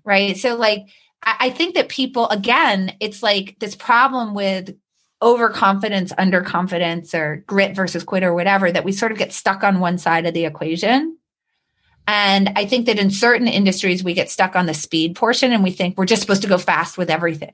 right? So like I think that people, again, it's like this problem with overconfidence, underconfidence, or grit versus quit or whatever, that we sort of get stuck on one side of the equation. And I think that in certain industries, we get stuck on the speed portion and we think we're just supposed to go fast with everything.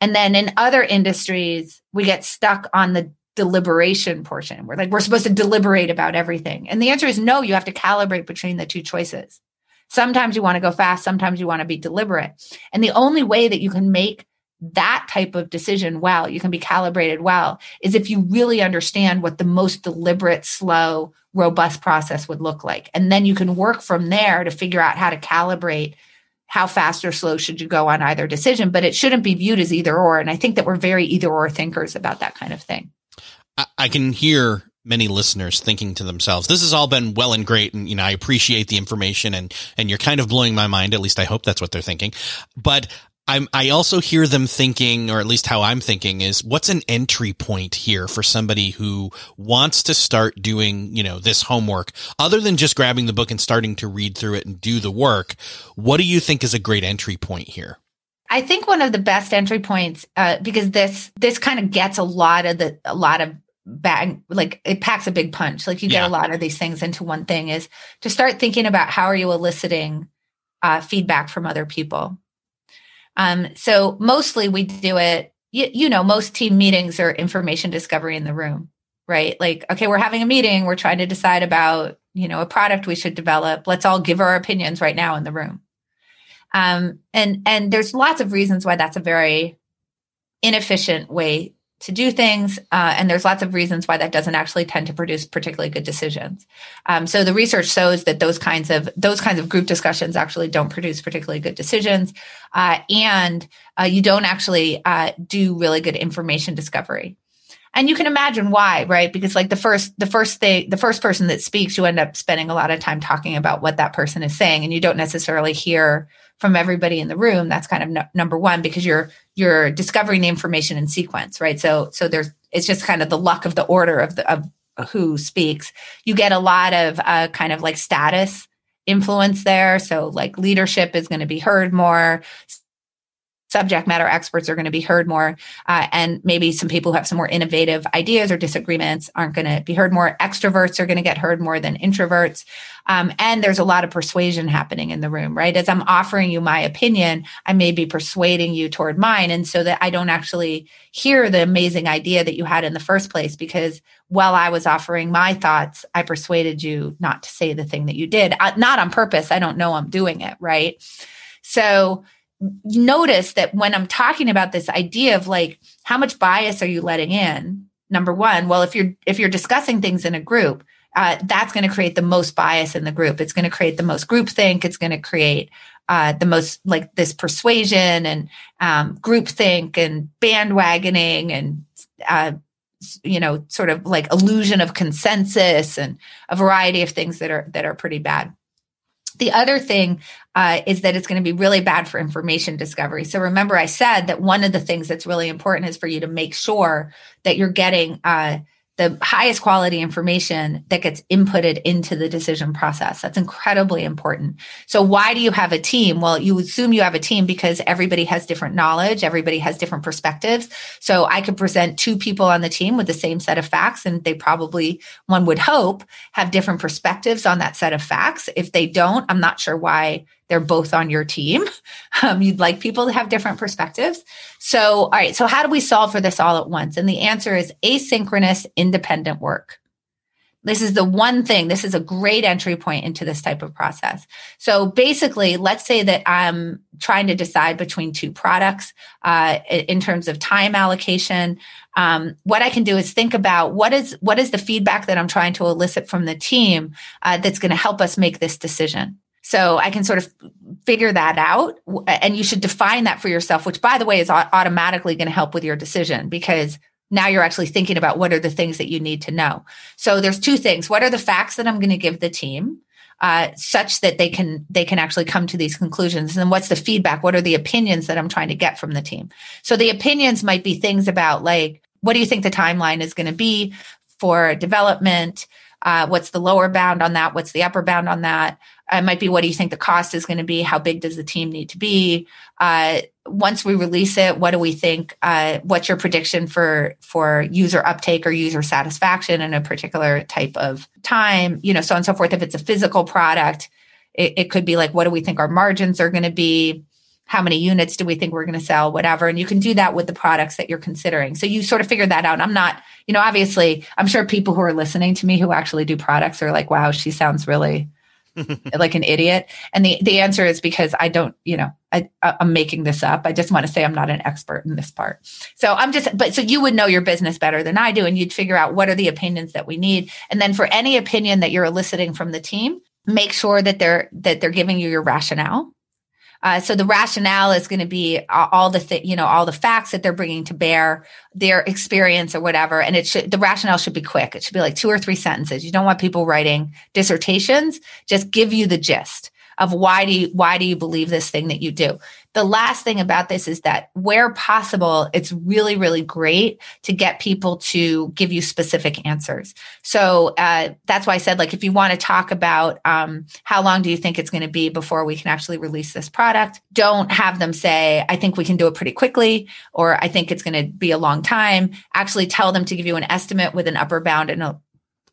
And then in other industries, we get stuck on the deliberation portion. We're like, we're supposed to deliberate about everything. And the answer is no, you have to calibrate between the two choices Sometimes you want to go fast, sometimes you want to be deliberate. And the only way that you can make that type of decision well, you can be calibrated well, is if you really understand what the most deliberate, slow, robust process would look like. And then you can work from there to figure out how to calibrate how fast or slow should you go on either decision, but it shouldn't be viewed as either or. And I think that we're very either or thinkers about that kind of thing. I can hear many listeners thinking to themselves, this has all been well and great. And, you know, I appreciate the information and, and you're kind of blowing my mind. At least I hope that's what they're thinking. But I'm, I also hear them thinking, or at least how I'm thinking is what's an entry point here for somebody who wants to start doing, you know, this homework other than just grabbing the book and starting to read through it and do the work. What do you think is a great entry point here? I think one of the best entry points, uh, because this, this kind of gets a lot of the, a lot of bag, like it packs a big punch. Like you get yeah. a lot of these things into one thing is to start thinking about how are you eliciting uh, feedback from other people um, so mostly we do it, you, you know, most team meetings are information discovery in the room, right? Like, okay, we're having a meeting. We're trying to decide about, you know, a product we should develop. Let's all give our opinions right now in the room. Um, and, and there's lots of reasons why that's a very inefficient way to do things. Uh, and there's lots of reasons why that doesn't actually tend to produce particularly good decisions. Um, so the research shows that those kinds of those kinds of group discussions actually don't produce particularly good decisions, uh, and uh, you don't actually uh, do really good information discovery. And you can imagine why, right? Because like the first the first thing the first person that speaks, you end up spending a lot of time talking about what that person is saying, and you don't necessarily hear from everybody in the room that's kind of no, number one because you're you're discovering the information in sequence right? So so there's it's just kind of the luck of the order of the of who speaks. You get a lot of uh, kind of like status influence there. So like leadership is going to be heard more subject matter experts are going to be heard more uh, and maybe some people who have some more innovative ideas or disagreements aren't going to be heard more. Extroverts are going to get heard more than introverts. Um, and there's a lot of persuasion happening in the room right? As i'm offering you my opinion i may be persuading you toward mine. And so that i don't actually hear the amazing idea that you had in the first place because while i was offering my thoughts i persuaded you not to say the thing that you did. Uh, not on purpose. I don't know i'm doing it right? So notice that when I'm talking about this idea of like how much bias are you letting in? Number one, well, if you're if you're discussing things in a group, uh, that's going to create the most bias in the group. It's going to create the most groupthink. It's going to create uh, the most like this persuasion and um, groupthink and bandwagoning and uh, you know sort of like illusion of consensus and a variety of things that are that are pretty bad. The other thing uh, is that it's going to be really bad for information discovery. So remember, I said that one of the things that's really important is for you to make sure that you're getting uh, the highest quality information that gets inputted into the decision process. That's incredibly important. So why do you have a team? Well, you assume you have a team because everybody has different knowledge, everybody has different perspectives. So I could present two people on the team with the same set of facts and they probably one would hope have different perspectives on that set of facts. If they don't, I'm not sure why they're both on your team. Um, you'd like people to have different perspectives. So, all right. So, how do we solve for this all at once? And the answer is asynchronous, independent work. This is the one thing, this is a great entry point into this type of process. So basically, let's say that I'm trying to decide between two products uh, in terms of time allocation. Um, what I can do is think about what is what is the feedback that I'm trying to elicit from the team uh, that's going to help us make this decision. So I can sort of figure that out. And you should define that for yourself, which by the way is automatically going to help with your decision because now you're actually thinking about what are the things that you need to know. So there's two things. What are the facts that I'm going to give the team? Uh, such that they can they can actually come to these conclusions and what's the feedback what are the opinions that i'm trying to get from the team so the opinions might be things about like what do you think the timeline is going to be for development uh, what's the lower bound on that what's the upper bound on that it might be what do you think the cost is going to be? How big does the team need to be? Uh, once we release it, what do we think? Uh, what's your prediction for for user uptake or user satisfaction in a particular type of time? You know, so on and so forth. If it's a physical product, it, it could be like, what do we think our margins are going to be? How many units do we think we're going to sell? Whatever, and you can do that with the products that you're considering. So you sort of figure that out. I'm not, you know, obviously, I'm sure people who are listening to me who actually do products are like, wow, she sounds really like an idiot? And the, the answer is because I don't, you know, I, I'm making this up. I just want to say I'm not an expert in this part. So I'm just, but so you would know your business better than I do, and you'd figure out what are the opinions that we need. And then for any opinion that you're eliciting from the team, make sure that they're that they're giving you your rationale uh, so the rationale is going to be all the th- you know all the facts that they're bringing to bear, their experience or whatever, and it should the rationale should be quick. It should be like two or three sentences. You don't want people writing dissertations. Just give you the gist of why do you why do you believe this thing that you do? The last thing about this is that where possible it's really really great to get people to give you specific answers. So uh, that's why i said like if you want to talk about um, how long do you think it's going to be before we can actually release this product don't have them say i think we can do it pretty quickly or i think it's going to be a long time. Actually tell them to give you an estimate with an upper bound and a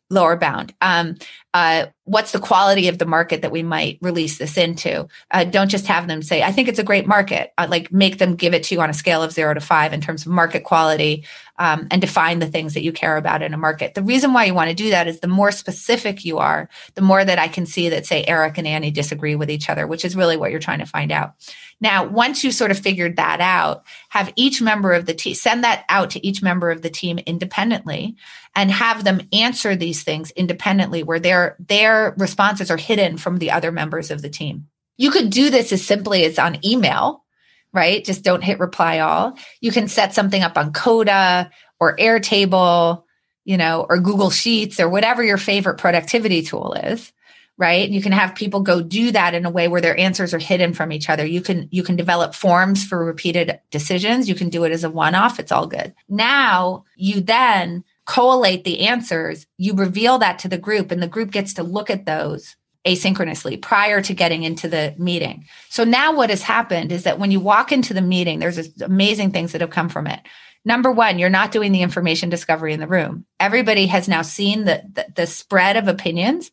lower bound. Um, uh, what's the quality of the market that we might release this into? Uh, don't just have them say, I think it's a great market. Uh, like make them give it to you on a scale of zero to five in terms of market quality um, and define the things that you care about in a market. The reason why you want to do that is the more specific you are, the more that I can see that, say, Eric and Annie disagree with each other, which is really what you're trying to find out. Now, once you sort of figured that out, have each member of the team send that out to each member of the team independently and have them answer these things independently where their responses are hidden from the other members of the team. You could do this as simply as on email, right? Just don't hit reply all. You can set something up on Coda or Airtable, you know, or Google Sheets or whatever your favorite productivity tool is right you can have people go do that in a way where their answers are hidden from each other you can you can develop forms for repeated decisions you can do it as a one off it's all good now you then collate the answers you reveal that to the group and the group gets to look at those asynchronously prior to getting into the meeting so now what has happened is that when you walk into the meeting there's amazing things that have come from it number one, you're not doing the information discovery in the room. Everybody has now seen the, the, the, spread of opinions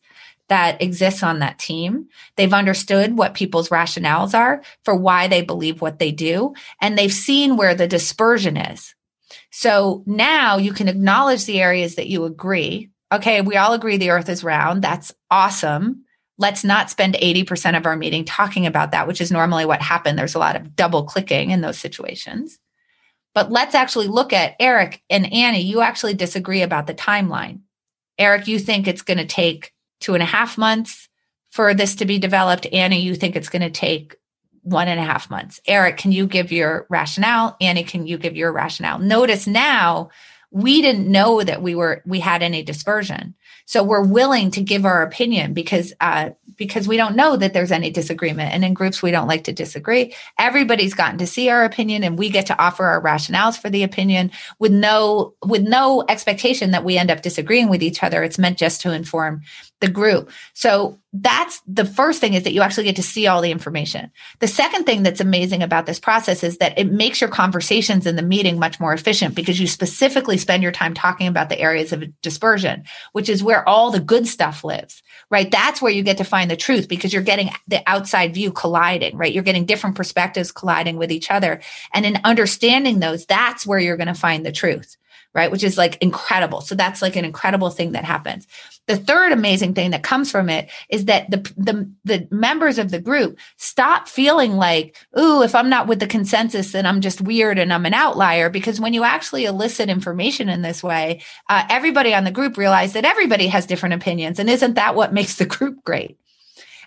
that exists on that team. They've understood what people's rationales are for why they believe what they do, and they've seen where the dispersion is. So now you can acknowledge the areas that you agree. Okay, we all agree the earth is round. That's awesome. Let's not spend 80% of our meeting talking about that, which is normally what happened. There's a lot of double clicking in those situations. But let's actually look at Eric and Annie. You actually disagree about the timeline. Eric, you think it's going to take two and a half months for this to be developed. Annie, you think it's going to take one and a half months. Eric, can you give your rationale? Annie, can you give your rationale? Notice now we didn't know that we were we had any dispersion so we're willing to give our opinion because uh, because we don't know that there's any disagreement and in groups we don't like to disagree everybody's gotten to see our opinion and we get to offer our rationales for the opinion with no with no expectation that we end up disagreeing with each other it's meant just to inform the group so that's the first thing is that you actually get to see all the information. The second thing that's amazing about this process is that it makes your conversations in the meeting much more efficient because you specifically spend your time talking about the areas of dispersion, which is where all the good stuff lives, right? That's where you get to find the truth because you're getting the outside view colliding, right? You're getting different perspectives colliding with each other. And in understanding those, that's where you're going to find the truth right? Which is like incredible. So that's like an incredible thing that happens. The third amazing thing that comes from it is that the, the, the members of the group stop feeling like, ooh, if I'm not with the consensus, then I'm just weird and I'm an outlier. Because when you actually elicit information in this way, uh, everybody on the group realize that everybody has different opinions. And isn't that what makes the group great?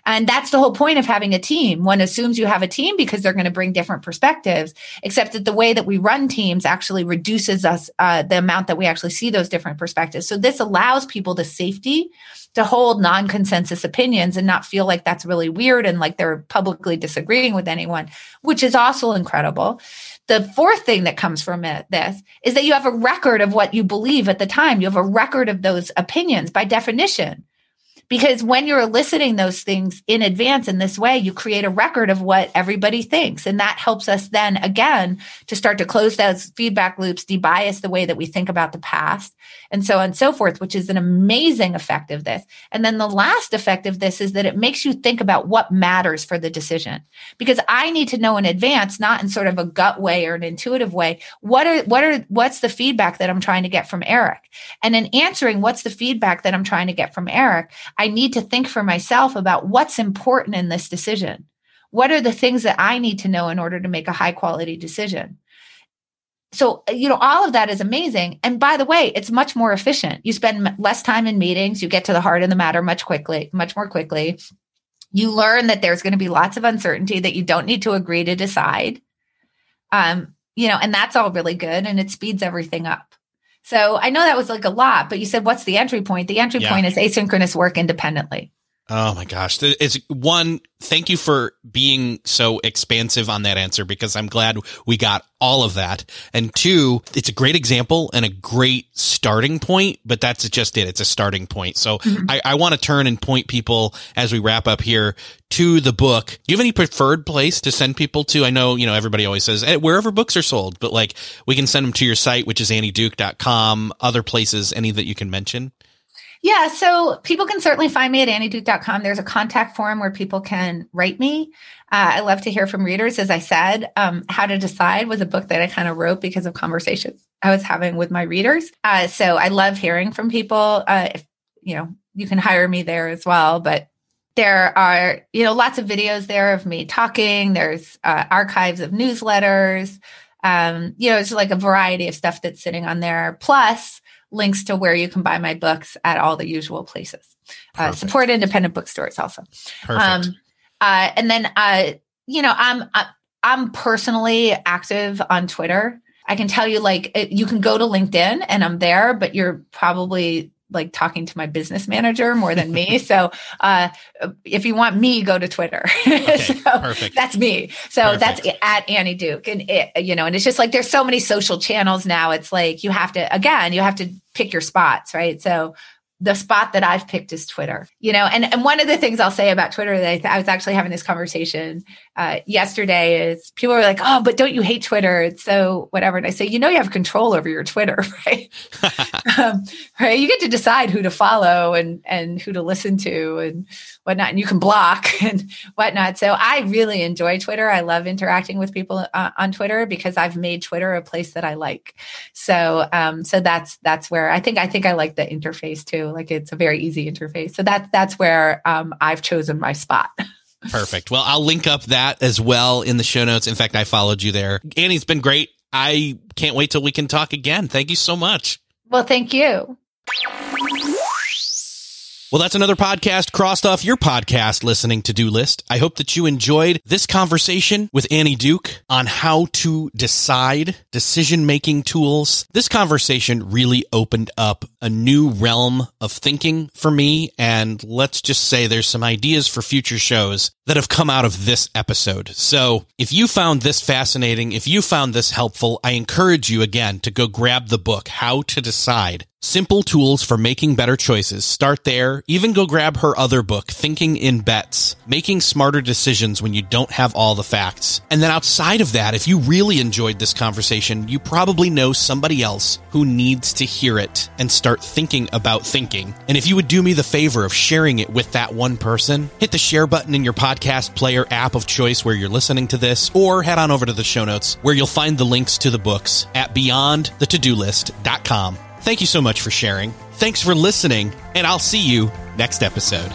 And that's the whole point of having a team. One assumes you have a team because they're going to bring different perspectives, except that the way that we run teams actually reduces us uh, the amount that we actually see those different perspectives. So this allows people the safety to hold non-consensus opinions and not feel like that's really weird and like they're publicly disagreeing with anyone, which is also incredible. The fourth thing that comes from it, this is that you have a record of what you believe at the time. You have a record of those opinions by definition. Because when you're eliciting those things in advance in this way, you create a record of what everybody thinks. And that helps us then again to start to close those feedback loops, debias the way that we think about the past, and so on and so forth, which is an amazing effect of this. And then the last effect of this is that it makes you think about what matters for the decision. Because I need to know in advance, not in sort of a gut way or an intuitive way, what are what are what's the feedback that I'm trying to get from Eric? And in answering what's the feedback that I'm trying to get from Eric, I need to think for myself about what's important in this decision. What are the things that I need to know in order to make a high quality decision? So, you know, all of that is amazing. And by the way, it's much more efficient. You spend less time in meetings, you get to the heart of the matter much quickly, much more quickly. You learn that there's going to be lots of uncertainty that you don't need to agree to decide. Um, you know, and that's all really good and it speeds everything up. So I know that was like a lot, but you said, what's the entry point? The entry yeah. point is asynchronous work independently. Oh my gosh. It's one, thank you for being so expansive on that answer because I'm glad we got all of that. And two, it's a great example and a great starting point, but that's just it. It's a starting point. So mm-hmm. I, I want to turn and point people as we wrap up here to the book. Do you have any preferred place to send people to? I know, you know, everybody always says hey, wherever books are sold, but like we can send them to your site, which is annieduke.com, other places, any that you can mention. Yeah, so people can certainly find me at annieduke.com. There's a contact form where people can write me. Uh, I love to hear from readers. As I said, um, How to Decide was a book that I kind of wrote because of conversations I was having with my readers. Uh, so I love hearing from people. Uh, if, you know, you can hire me there as well. But there are, you know, lots of videos there of me talking. There's uh, archives of newsletters. Um, you know, it's like a variety of stuff that's sitting on there. Plus, links to where you can buy my books at all the usual places. Uh, support independent bookstores also. Perfect. Um, uh, and then, uh, you know, I'm uh, I'm personally active on Twitter. I can tell you, like, it, you can go to LinkedIn and I'm there, but you're probably like talking to my business manager more than me. so uh, if you want me, go to Twitter. Okay, so perfect. That's me. So perfect. that's at Annie Duke. And it, you know, and it's just like there's so many social channels now. It's like you have to again, you have to pick your spots, right? So the spot that I've picked is Twitter, you know, and, and one of the things I'll say about Twitter that I, th- I was actually having this conversation uh, yesterday is people are like, oh, but don't you hate Twitter? It's so whatever. And I say, you know, you have control over your Twitter, right? um, right. You get to decide who to follow and, and who to listen to and whatnot, and you can block and whatnot. So I really enjoy Twitter. I love interacting with people uh, on Twitter because I've made Twitter a place that I like. So, um, so that's, that's where I think, I think I like the interface too. Like it's a very easy interface. So that's that's where um, I've chosen my spot. Perfect. Well, I'll link up that as well in the show notes. In fact, I followed you there. Annie's been great. I can't wait till we can talk again. Thank you so much. Well, thank you. Well, that's another podcast crossed off your podcast listening to do list. I hope that you enjoyed this conversation with Annie Duke on how to decide decision making tools. This conversation really opened up a new realm of thinking for me. And let's just say there's some ideas for future shows that have come out of this episode. So if you found this fascinating, if you found this helpful, I encourage you again to go grab the book, How to Decide Simple tools for making better choices. Start there. Even go grab her other book, Thinking in Bets, Making Smarter Decisions When You Don't Have All the Facts. And then outside of that, if you really enjoyed this conversation, you probably know somebody else who needs to hear it and start thinking about thinking. And if you would do me the favor of sharing it with that one person, hit the share button in your podcast player app of choice where you're listening to this, or head on over to the show notes where you'll find the links to the books at beyondthetodolist.com Thank you so much for sharing. Thanks for listening, and I'll see you next episode.